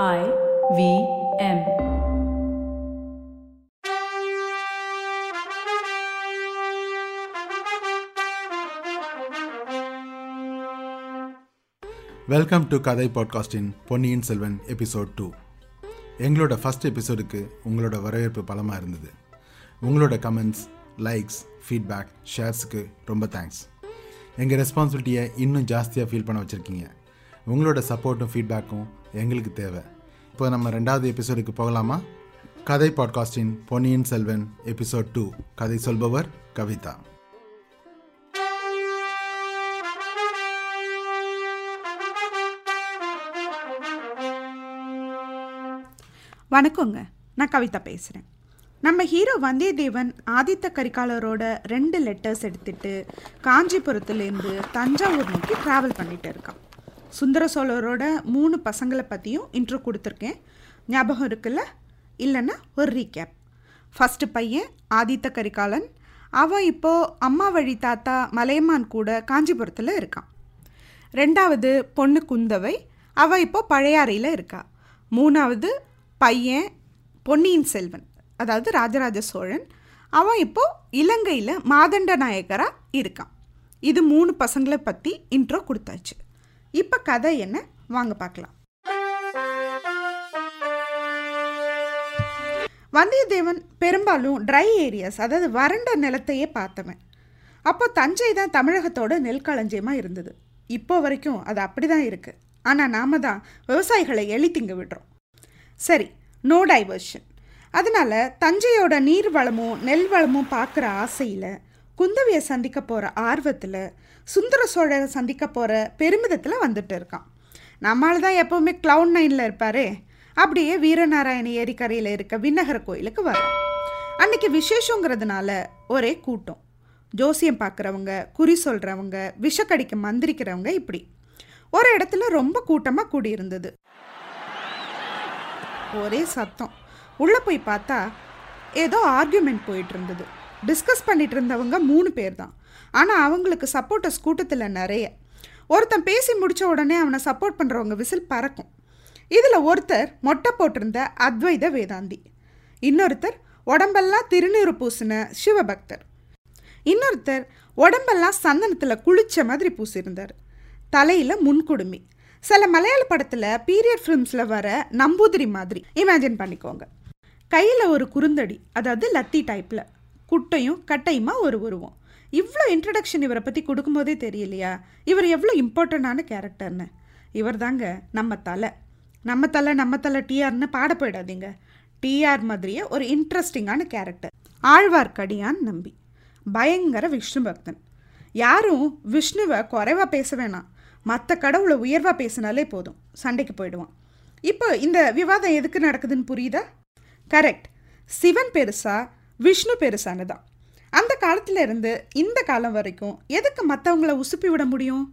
I V M. Welcome to கதை பாட்காஸ்டின் Ponniyin Selvan episode two எங்களோட ஃபஸ்ட் எபிசோடுக்கு உங்களோட வரவேற்பு பலமாக இருந்தது. உங்களோட கமெண்ட்ஸ் லைக்ஸ் ஃபீட்பேக் ஷேர்ஸுக்கு ரொம்ப தேங்க்ஸ் எங்கள் ரெஸ்பான்சிபிலிட்டியை இன்னும் ஜாஸ்தியாக ஃபீல் பண்ண வச்சுருக்கீங்க. உங்களோட சப்போர்ட்டும் ஃபீட்பேக்கும் எங்களுக்கு தேவை. இப்போ நம்ம ரெண்டாவது எபிசோடுக்கு போகலாமா? கதை பாட்காஸ்டின் பொன்னியின் செல்வன் எபிசோட் டூ கதை சொல்பவர் கவிதா. வணக்கங்க. நான் கவிதா பேசுகிறேன் நம்ம ஹீரோ வந்தியத்தேவன் ஆதித்த கரிகாலரோட ரெண்டு லெட்டர்ஸ் எடுத்துட்டு காஞ்சிபுரத்துலேருந்து தஞ்சாவூர் நோக்கி ட்ராவல் பண்ணிட்டு இருக்கான். சுந்தர சோழரோட மூணு பசங்களை பற்றியும் இன்ட்ரோ கொடுத்துருக்கேன். ஞாபகம் இருக்குல்ல? இல்லைன்னா ஒரு ரீகேப் ஃபஸ்ட்டு பையன் ஆதித்த கரிகாலன். அவன் இப்போது அம்மா வழி தாத்தா மலையமான் கூட காஞ்சிபுரத்தில் இருக்கான். ரெண்டாவது பொண்ணு குந்தவை. அவள் இப்போ பழையாறையில் இருக்கா. மூணாவது பையன் பொன்னியின் செல்வன் அதாவது ராஜராஜ சோழன். அவன் இப்போது இலங்கையில் மாதண்ட நாயக்கராக இருக்கான். இது மூணு பசங்களை பற்றி இன்ட்ரோ கொடுத்தாச்சு. இப்போ கதை என்ன? வாங்க பார்க்கலாம். வந்தியத்தேவன் பெரும்பாலும் ட்ரை ஏரியாஸ் அதாவது வறண்ட நிலத்தையே பார்த்தவன். அப்போ தஞ்சை தான் தமிழகத்தோட நெல் களஞ்சியமாக இருந்தது. இப்போ வரைக்கும் அது அப்படி தான் இருக்குது ஆனால் நாம் தான் விவசாயிகளை எலி திங்க விடுறோம். சரி நோ டைவர்ஷன் அதனால் தஞ்சையோட நீர் வளமும் நெல் வளமும் பார்க்குற ஆசையில் குந்தவியை சந்திக்க போகிற ஆர்வத்தில் சுந்தர சோழரை சந்திக்க போகிற பெருமிதத்தில் வந்துட்டு இருக்கான். நம்மால் தான் எப்போவுமே க்ளவுன் நைனில் இருப்பாரே. அப்படியே வீரநாராயண ஏரிக்கரையில் இருக்க விண்ணகர கோயிலுக்கு வரோம் அன்னைக்கு விசேஷங்கிறதுனால ஒரே கூட்டம். ஜோசியம் பார்க்குறவங்க குறி சொல்கிறவங்க விஷக்கடிக்க மந்திரிக்கிறவங்க இப்படி. ஒரு இடத்துல ரொம்ப கூட்டமாக கூடியிருந்தது. ஒரே சத்தம். உள்ளே போய் பார்த்தா ஏதோ ஆர்கியூமெண்ட் போயிட்டு இருந்தது. டிஸ்கஸ் பண்ணிட்டு இருந்தவங்க மூணு பேர் தான் ஆனால் அவங்களுக்கு சப்போர்ட்டர்ஸ் கூட்டத்தில் நிறைய. ஒருத்தன் பேசி முடித்த உடனே அவனை சப்போர்ட் பண்ணுறவங்க விசில் பறக்கும். இதில் ஒருத்தர் மொட்டை போட்டிருந்த அத்வைத வேதாந்தி. இன்னொருத்தர் உடம்பெல்லாம் திருநீறு பூசின சிவபக்தர். இன்னொருத்தர் உடம்பெல்லாம் சந்தனத்தில் குளிச்ச மாதிரி பூசியிருந்தார். தலையில் முன்குடுமி. சில மலையாள படத்தில் பீரியட் ஃபிலிம்ஸில் வர நம்பூதிரி மாதிரி. இமேஜின் பண்ணிக்கோங்க. கையில் ஒரு குறுந்தடி அதாவது லத்தி டைப்பில் குட்டையும் கட்டையுமா ஒரு உருவம். இவ்வளோ இன்ட்ரடக்ஷன் இவரை பற்றி கொடுக்கும்போதே தெரியலையா? இவர் எவ்வளோ இம்பார்ட்டண்டான கேரக்டர்னு இவர் தாங்க நம்ம தலை. நம்ம தலை நம்ம தலை டிஆர்னு பாட போயிடாதீங்க. டிஆர் மாதிரியே ஒரு இன்ட்ரெஸ்டிங்கான கேரக்டர் ஆழ்வார்க்கடியான் நம்பி. பயங்கர விஷ்ணு பக்தன். யாரும் விஷ்ணுவை குறைவாக பேச வேணாம். மற்ற கடவுளை உயர்வாக பேசினாலே போதும். சண்டைக்கு போயிடுவான். இப்போ இந்த விவாதம் எதுக்கு நடக்குதுன்னு புரியுதா? கரெக்ட் சிவன் பெருசாக விஷ்ணு பெருசானு தான் அந்த காலத்தில் இருந்து இந்த காலம் வரைக்கும் எதுக்கு மற்றவங்கள உசுப்பி விட முடியும்?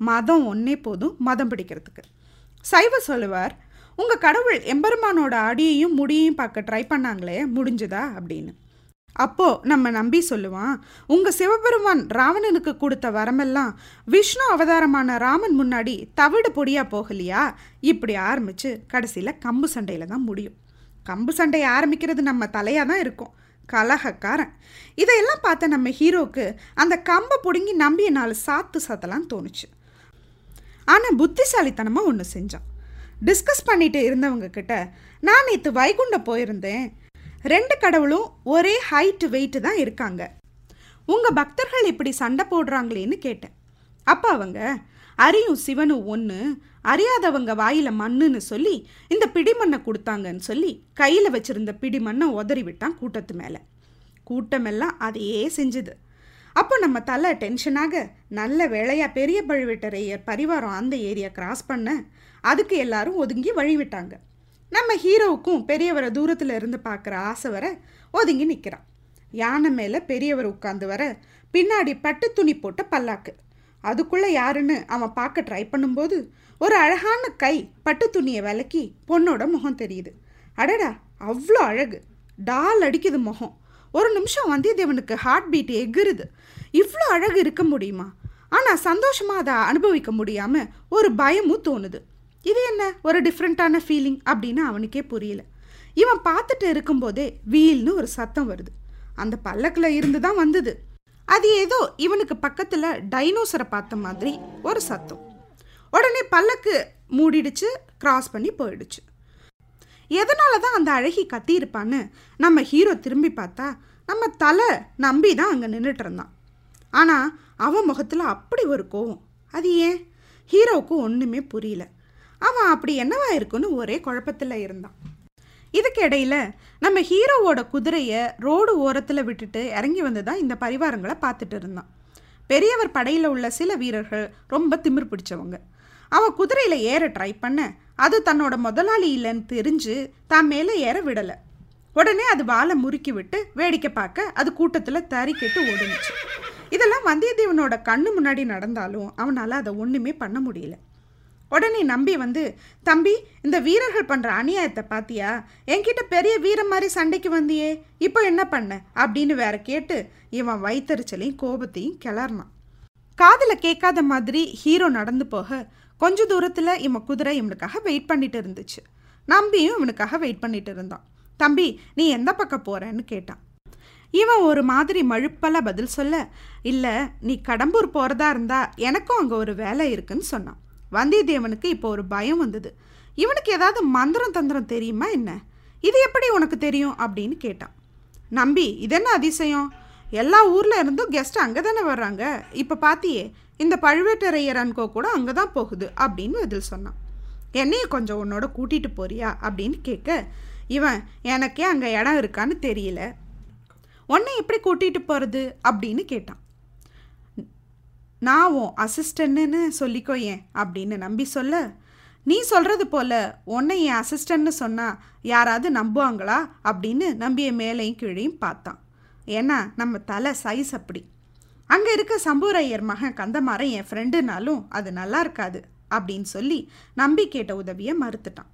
மதம் ஒன்றே போதும் மதம் பிடிக்கிறதுக்கு. சைவ சொல்லுவார் உங்கள் கடவுள் எம்பெருமானோட அடியையும் முடியையும் பார்க்க ட்ரை பண்ணாங்களே முடிஞ்சுதா? அப்படின்னு. அப்போது நம்ம நம்பி சொல்லுவான் உங்கள் சிவபெருமான் ராவணனுக்கு கொடுத்த வரமெல்லாம் விஷ்ணு அவதாரமான ராமன் முன்னாடி தவிடு பொடியாக போகலையா? இப்படி ஆரம்பித்து கடைசியில் கம்பு சண்டையில் தான் முடியும். கம்பு சண்டை ஆரம்பிக்கிறது நம்ம தலையாக தான் இருக்கும். கலகக்காரன். இதையெல்லாம் பார்த்த நம்ம ஹீரோவுக்கு அந்த கம்பை பிடுங்கி நம்பிய நாலு சாத்து சாத்தலாம் தோணுச்சு. ஆனால் புத்திசாலித்தனமாக ஒன்று செஞ்சான். டிஸ்கஸ் பண்ணிட்டு இருந்தவங்க கிட்ட நான் நேற்று வைகுண்டம் போயிருந்தேன். ரெண்டு கடவுளும் ஒரே ஹைட் வெயிட்டு தான் இருக்காங்க. உங்கள் பக்தர்கள் இப்படி சண்டை போடுறாங்களேன்னு கேட்டேன். அப்போ அவங்க அரியும் சிவனும் ஒன்று அறியாதவங்க வாயில் மண்ணுன்னு சொல்லி இந்த பிடிமண்ணை கொடுத்தாங்கன்னு சொல்லி கையில் வச்சிருந்த பிடிமண்ணை உதறி விட்டான் கூட்டத்து மேலே. கூட்டமெல்லாம் அதையே செஞ்சுது. அப்போ நம்ம தலை டென்ஷனாக நல்ல வேலையாக பெரிய பழுவேட்டரையர் பரிவாரம் அந்த ஏரியா கிராஸ் பண்ண அதுக்கு எல்லாரும் ஒதுங்கி வழிவிட்டாங்க நம்ம ஹீரோவுக்கும் பெரியவரை தூரத்தில் இருந்து பார்க்குற ஆசை வர ஒதுங்கி நிற்கிறான் யானை மேலே பெரியவர் உட்காந்து வர பின்னாடி பட்டு துணி போட்ட பல்லாக்கு. அதுக்குள்ளே யாருன்னு அவன் பார்க்க ட்ரை பண்ணும்போது ஒரு அழகான கை பட்டு துணியை விலக்கி பொண்ணோட முகம் தெரியுது. அடடா அவ்வளோ அழகு. டால் அடிக்குது முகம். ஒரு நிமிஷம் வந்தியத்தேவனுக்கு ஹார்ட் பீட் எகுறுது இவ்வளோ அழகு இருக்க முடியுமா? ஆனால் சந்தோஷமாக அதை அனுபவிக்க முடியாமல் ஒரு பயமும் தோணுது. இது என்ன? ஒரு டிஃப்ரெண்ட்டான ஃபீலிங் அப்படின்னு அவனுக்கே புரியல. இவன் பார்த்துட்டு இருக்கும்போதே வீல்னு ஒரு சத்தம் வருது. அந்த பல்லக்கில் இருந்து தான் வந்தது. அது ஏதோ இவனுக்கு பக்கத்தில் டைனோசரை பார்த்த மாதிரி ஒரு சத்தம். உடனே பல்லக்கு மூடிடுச்சு கிராஸ் பண்ணி போயிடுச்சு. எதனால தான் அந்த அழகி கத்தியிருப்பான்னு நம்ம ஹீரோ திரும்பி பார்த்தா நம்ம தலை நம்பி தான் அங்கே நின்றுட்டு இருந்தான். ஆனால் அவன் முகத்தில் அப்படி ஒரு கோவம். அது ஏன்? ஹீரோவுக்கு ஒன்றுமே புரியல. அவன் அப்படி என்னவா இருக்குன்னு ஒரே குழப்பத்தில் இருந்தான். இதுக்கு இடையில நம்ம ஹீரோவோட குதிரையை ரோடு ஓரத்தில் விட்டுட்டு இறங்கி வந்து தான் இந்த பரிவாரங்களை பார்த்துட்டு இருந்தான். பெரியவர் படையில் உள்ள சில வீரர்கள் ரொம்ப திமிர் பிடிச்சவங்க. அவன் குதிரையில் ஏற ட்ரை பண்ண அது தன்னோட முதலாளி இல்லைன்னு தெரிஞ்சு தான் மேலே ஏற விடலை. உடனே அது வாழை முறுக்கி விட்டு வேடிக்கை பார்க்க அது கூட்டத்தில் தறிக்கெட்டு ஓடுனுச்சு. இதெல்லாம் வந்தியத்தேவனோட கண்ணு முன்னாடி நடந்தாலும் அவனால் அதை ஒன்றுமே பண்ண முடியல. உடனே நம்பி வந்து தம்பி இந்த வீரர்கள் பண்ணுற அநியாயத்தை பார்த்தியா என்கிட்ட பெரிய வீரம் மாதிரி சண்டைக்கு வந்தியே இப்போ என்ன பண்ண? அப்படின்னு வேற கேட்டு இவன் வைத்தறிச்சலையும் கோபத்தையும் கிளறினான். காதில் கேட்காத மாதிரி ஹீரோ நடந்து போக கொஞ்ச தூரத்தில் இவன் குதிரை இவனுக்காக வெயிட் பண்ணிட்டு இருந்துச்சு. நம்பியும் இவனுக்காக வெயிட் பண்ணிட்டு இருந்தான். தம்பி நீ எந்த பக்கம் போகிறேன்னு கேட்டான். இவன் ஒரு மாதிரி மழுப்பலாக பதில் சொல்ல இல்லை நீ கடம்பூர் போகிறதா இருந்தா எனக்கும் அங்கே ஒரு வேலை இருக்குன்னு சொன்னான். வந்தியத்தேவனுக்கு இப்போ ஒரு பயம் வந்தது. இவனுக்கு ஏதாவது மந்திரம் தந்திரம் தெரியுமா என்ன? இது எப்படி உனக்கு தெரியும்? அப்படின்னு கேட்டான். நம்பி இதென்ன அதிசயம்? எல்லா ஊரில் இருந்தும் கெஸ்ட் அங்கே தானே வர்றாங்க. இப்போ பாத்தியே இந்த பழுவேட்டரையர் அன்கோ கூட அங்கே தான் போகுது அப்படின்னு பதில் சொன்னான். என்னையை கொஞ்சம் உன்னோட கூட்டிகிட்டு போறியா? அப்படின்னு கேட்க இவன் எனக்கே அங்கே இடம் இருக்கான்னு தெரியல. உன்னை எப்படி கூட்டிகிட்டு போகிறது அப்படின்னு கேட்டான். நான் உன் அசிஸ்டன்ட்னு சொல்லிக்கோ ஏன்? அப்படின்னு நம்பி சொல்ல நீ சொல்கிறது போல உன்னை என் அசிஸ்டன்ட்னு சொன்னால் யாராவது நம்புவாங்களா? அப்படின்னு நம்பிய மேலையும் கீழையும் பார்த்தான். ஏன்னா நம்ம தலை சைஸ் அப்படி. அங்கே இருக்க சம்பூரையர் மகன் கந்தமாரன் என் ஃப்ரெண்டுனாலும் அது நல்லா இருக்காது அப்படின்னு சொல்லி நம்பி கேட்ட உதவியை மறுத்துட்டான்.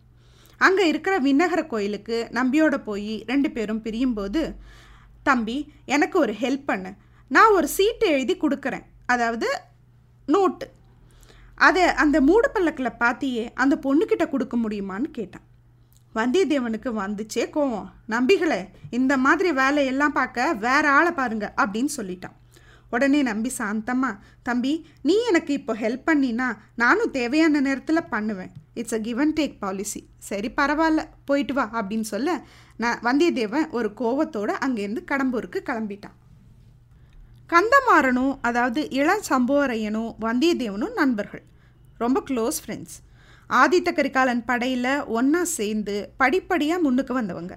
அங்கே இருக்கிற விண்ணகர கோயிலுக்கு நம்பியோட போய் ரெண்டு பேரும் பிரியும்போது தம்பி எனக்கு ஒரு ஹெல்ப் பண்ணு. நான் ஒரு சீட்டு எழுதி கொடுக்குறேன். அதாவது நோட்டு. அதை அந்த மூடு பல்லக்கில் பார்த்தியே அந்த பொண்ணுக்கிட்ட கொடுக்க முடியுமான்னு கேட்டான். வந்தியத்தேவனுக்கு வந்துச்சே கோவம். நம்பிகளே இந்த மாதிரி வேலையெல்லாம் பார்க்க வேற ஆளை பாருங்க அப்படின்னு சொல்லிட்டான். உடனே நம்பி சாந்தம்மா தம்பி நீ எனக்கு இப்போ ஹெல்ப் பண்ணினா நானும் தேவையான நேரத்தில் பண்ணுவேன். It's a give and take policy சரி பரவாயில்ல போயிட்டு வா அப்படின்னு சொல்ல நான் வந்தியத்தேவன் ஒரு கோவத்தோடு அங்கேருந்து கடம்பூருக்கு கிளம்பிட்டான். கந்தமாறனும் அதாவது இளம் சம்போரையனும் வந்தியத்தேவனும் நண்பர்கள். ரொம்ப க்ளோஸ் ஃப்ரெண்ட்ஸ் ஆதித்த கரிகாலன் படையில் ஒன்றா சேர்ந்து படிப்படியாக முன்னுக்கு வந்தவங்க.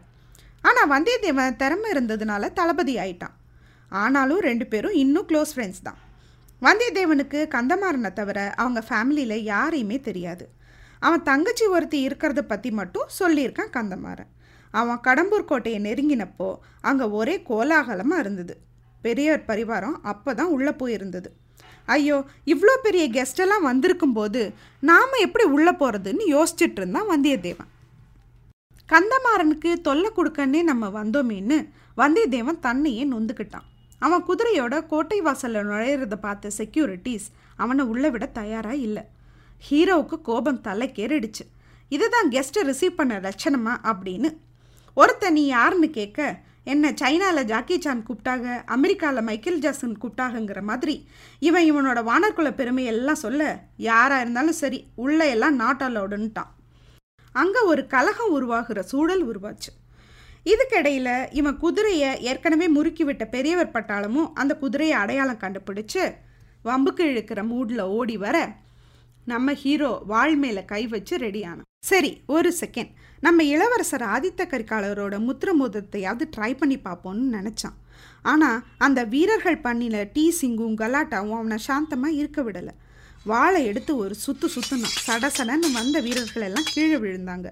ஆனால் வந்தியத்தேவன் திறமை இருந்ததுனால தளபதி ஆயிட்டான். ஆனாலும் ரெண்டு பேரும் இன்னும் க்ளோஸ் ஃப்ரெண்ட்ஸ் தான். வந்தியத்தேவனுக்கு கந்தமாறனை தவிர அவங்க ஃபேமிலியில் யாரையுமே தெரியாது. அவன் தங்கச்சி ஒருத்தி இருக்கிறத பற்றி மட்டும் சொல்லியிருக்கான் கந்தமாறன். அவன் கடம்பூர் கோட்டையை நெருங்கினப்போ அங்கே ஒரே கோலாகலமாக இருந்தது. பெரியவர் பரிவாரம் அப்போ தான் உள்ளே போயிருந்தது. ஐயோ இவ்வளோ பெரிய கெஸ்டெல்லாம் வந்திருக்கும்போது நாம் எப்படி உள்ளே போகிறதுன்னு யோசிச்சுட்டு இருந்தான் வந்தியத்தேவன். கந்தமாறனுக்கு தொல்லை கொடுக்கன்னே நம்ம வந்தோமேன்னு வந்தியத்தேவன் தன்னையே நொந்துக்கிட்டான். அவன் குதிரையோட கோட்டை வாசலில் நுழையிறத பார்த்த செக்யூரிட்டிஸ் அவனை உள்ளே விட தயாராக இல்லை. ஹீரோவுக்கு கோபம் தலைக்கேறிடுச்சு. இதுதான் கெஸ்ட்டை ரிசீவ் பண்ண லட்சணமா? அப்படின்னு ஒருத்தன் நீ யாருன்னு கேட்க என்ன சைனாவில் ஜாக்கி சான் கூப்பிட்டாங்க அமெரிக்காவில் மைக்கேல் ஜாக்சன் கூப்பிட்டாகங்கிற மாதிரி. இவன் இவனோட வானர்குல பெருமையெல்லாம் சொல்ல யாராக இருந்தாலும் சரி உள்ளே எல்லாம் நாட்டாலோடுன்ட்டான் அங்கே ஒரு கலகம் உருவாகிற சூழல் உருவாச்சு. இதுக்கிடையில் இவன் குதிரையை ஏற்கனவே முறுக்கி விட்ட பெரியவர் பட்டாளமும் அந்த குதிரையை அடையாளம் கண்டுபிடிச்சு வம்புக்கு இழுக்கிற மூடில் ஓடி வர நம்ம ஹீரோ வாழ் மேலே கை வச்சு ரெடியானான் சரி ஒரு செகண்ட் நம்ம இளவரசர் ஆதித்த கரிகாலரோட முத்திர மோதத்தையாவது ட்ரை பண்ணி பார்ப்போம்னு நினச்சான். ஆனால் அந்த வீரர்கள் பண்ணின டீ சிங்கும் கலாட்டாவும் அவனை சாந்தமாக இருக்க விடலை. வாழை எடுத்து ஒரு சுத்து சுத்துனான் சடசடன்னு வந்த வீரர்கள் எல்லாம் கீழே விழுந்தாங்க.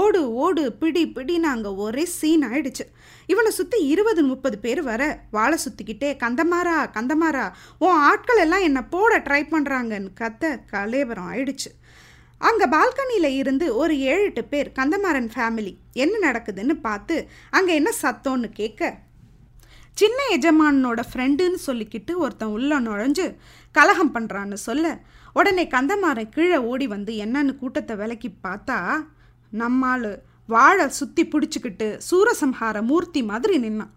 ஓடு ஓடு பிடி பிடின்னு அங்கே ஒரே சீன் ஆயிடுச்சு. இவனை சுற்றி இருபது முப்பது பேர் வர வாழை சுற்றிக்கிட்டே கந்தமாரா கந்தமாரா உன் ஆட்கள் எல்லாம் என்னை போட ட்ரை பண்ணுறாங்கன்னு கத்த கலேவரம் ஆயிடுச்சு. அங்கே பால்கனியில் இருந்து ஒரு ஏழு எட்டு பேர் கந்தமாறன் ஃபேமிலி என்ன நடக்குதுன்னு பார்த்து அங்கே என்ன சத்தம்னு கேட்க? சின்ன எஜமானனோட ஃப்ரெண்டுன்னு சொல்லிக்கிட்டு ஒருத்தன் உள்ள நுழைஞ்சு கலகம் பண்ணுறான்னு சொல்ல உடனே கந்தமாறன் கீழே ஓடி வந்து என்னன்னு கூட்டத்தை விலக்கி பார்த்தா நம்மாள் வாழை சுற்றி பிடிச்சிக்கிட்டு சூரசம்ஹார மூர்த்தி மாதிரி நின்னான்.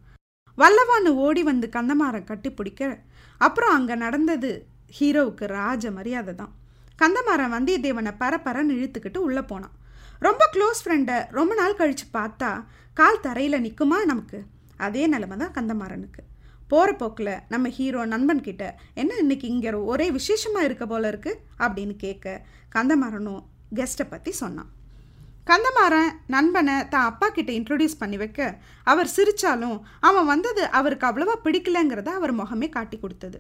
வல்லவான்னு ஓடி வந்து கந்தமாறன் கட்டி பிடிக்க அப்புறம் அங்கே நடந்தது ஹீரோவுக்கு ராஜ மரியாதை தான். கந்தமாறன் வந்தியத்தேவனை பரபரன்னு இழுத்துக்கிட்டு உள்ளே போனான். ரொம்ப க்ளோஸ் ஃப்ரெண்டை ரொம்ப நாள் கழித்து பார்த்தா கால் தரையில் நிற்குமா நமக்கு? அதே நிலமை தான் கந்தமாறனுக்கு. போகிற போக்கில் நம்ம ஹீரோ நண்பன் கிட்ட என்ன இன்னைக்கு இங்கே ஒரே விசேஷமாக இருக்க போல இருக்கு? அப்படின்னு கேட்க கந்தமாறனும் கெஸ்ட்டை பற்றி சொன்னான். கந்தமாறன் நண்பனை தான் அப்பா கிட்ட இன்ட்ரொடியூஸ் பண்ணி வைக்க அவர் சிரித்தாலும் அவன் வந்தது அவருக்கு அவ்வளவா பிடிக்கலங்கிறத அவர் முகமே காட்டி கொடுத்தது.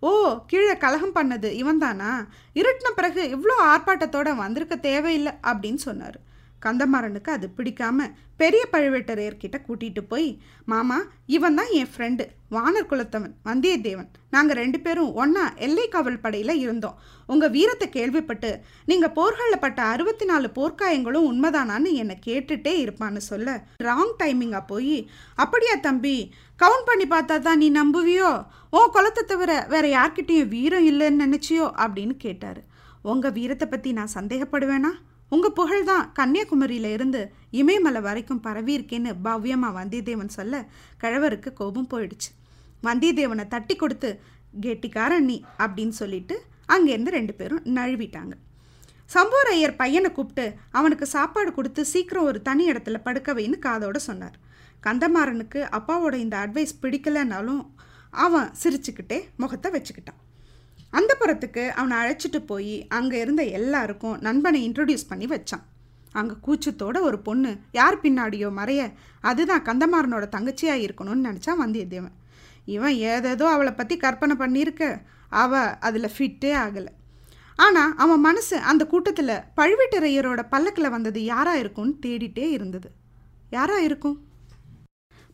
ஓ கீழே கலகம் பண்ணது இவன் தானா இருட்டின பிறகு இவ்வளோ ஆர்ப்பாட்டத்தோட வந்திருக்க தேவையில்லை அப்படின்னு சொன்னார். கந்தமாறனுக்கு அது பிடிக்காம பெரிய பழுவேட்டரையர்கிட்ட கூட்டிகிட்டு போய் மாமா இவன் தான் என் ஃப்ரெண்டு வானர் குலத்தவன் வந்தியத்தேவன். நாங்கள் ரெண்டு பேரும் ஒன்றா எல்லை காவல் படையில் இருந்தோம். உங்கள் வீரத்தை கேள்விப்பட்டு நீங்கள் போர்களில் பட்ட அறுபத்தி நாலு போர்க்காயங்களும் உண்மைதானான்னு என்னை கேட்டுட்டே இருப்பான்னு சொல்ல ராங் டைமிங்காக போய் அப்படியா தம்பி கவுண்ட் பண்ணி பார்த்தா தான் நீ நம்புவியோ? ஓ குலத்தை தவிர வேற யார்கிட்டேயும் வீரம் இல்லைன்னு நினச்சியோ? அப்படின்னு கேட்டார். உங்கள் வீரத்தை பற்றி நான் சந்தேகப்படுவேனா? உங்கள் புகழ் தான் கன்னியாகுமரியில இருந்து இமயமலை வரைக்கும் பரவி இருக்கேன்னு பவ்யமாக வந்தியத்தேவன் சொல்ல கிழவருக்கு கோபம் போயிடுச்சு. வந்தியத்தேவனை தட்டி கொடுத்து கெட்டிக்காரன் நீ அப்படின்னு சொல்லிட்டு அங்கேருந்து ரெண்டு பேரும் நழுவிட்டாங்க. சம்பூரையர் பையனை கூப்பிட்டு அவனுக்கு சாப்பாடு கொடுத்து சீக்கிரம் ஒரு தனி இடத்துல படுக்க வைன்னு காதோட சொன்னார். கந்தமாறனுக்கு அப்பாவோட இந்த அட்வைஸ் பிடிக்கலனாலும் அவன் சிரிச்சுக்கிட்டே முகத்தை வச்சுக்கிட்டான். அந்த புறத்துக்கு அவனை அழைச்சிட்டு போய் அங்கே இருந்த எல்லாருக்கும் நண்பனை இன்ட்ரடியூஸ் பண்ணி வச்சான். அங்கே கூச்சத்தோட ஒரு பொண்ணு யார் பின்னாடியோ மறைய அதுதான் கந்தமாறனோட தங்கச்சியாக இருக்கணும்னு நினச்சான் வந்தியத்தேவன். இவன் ஏதேதோ அவளை பற்றி கற்பனை பண்ணியிருக்க. அவள் அதில் ஃபிட்டே ஆகலை. ஆனால் அவன் மனசு அந்த கூட்டத்தில் பழுவேட்டரையரோட பல்லக்கில் வந்தது யாராக இருக்கும்னு தேடிட்டே இருந்தது. யாராக இருக்கும்?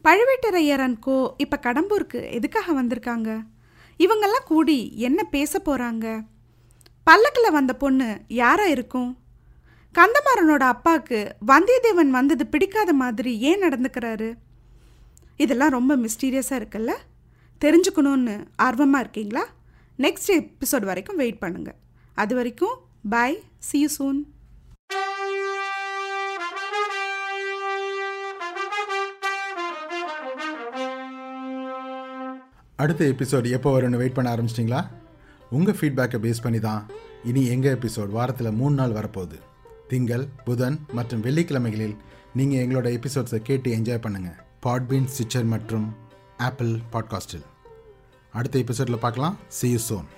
பழுவேட்டரையரன்கோ இப்போ கடம்பூருக்கு எதுக்காக வந்திருக்காங்க? இவங்கெல்லாம் கூடி என்ன பேச போகிறாங்க பல்லக்கில் வந்த பொண்ணு யாராக இருக்கும்? கந்தமாறனோட அப்பாவுக்கு வந்தியத்தேவன் வந்தது பிடிக்காத மாதிரி ஏன் நடந்துக்கிறாரு? இதெல்லாம் ரொம்ப மிஸ்டீரியஸாக இருக்குல்ல? தெரிஞ்சுக்கணுன்னு ஆர்வமாக இருக்கீங்களா? நெக்ஸ்ட் எபிசோட் வரைக்கும் வெயிட் பண்ணுங்கள் அது வரைக்கும் பாய் சி யூ சூன் அடுத்த எபிசோட் எப்போ வரும்னு வெயிட் பண்ண ஆரம்பிச்சிட்டிங்களா? உங்கள் ஃபீட்பேக்கை பேஸ் பண்ணி தான் இனி எங்கள் எபிசோட் வாரத்தில் மூணு நாள் வரப்போகுது. திங்கள் புதன் மற்றும் வெள்ளிக்கிழமைகளில் நீங்கள் எங்களோட எபிசோட்ஸை கேட்டு என்ஜாய் பண்ணுங்கள் பாட்பீன் ஸ்டிச்சர் மற்றும் ஆப்பிள் பாட்காஸ்டில் அடுத்த எபிசோடில் பார்க்கலாம். C you zone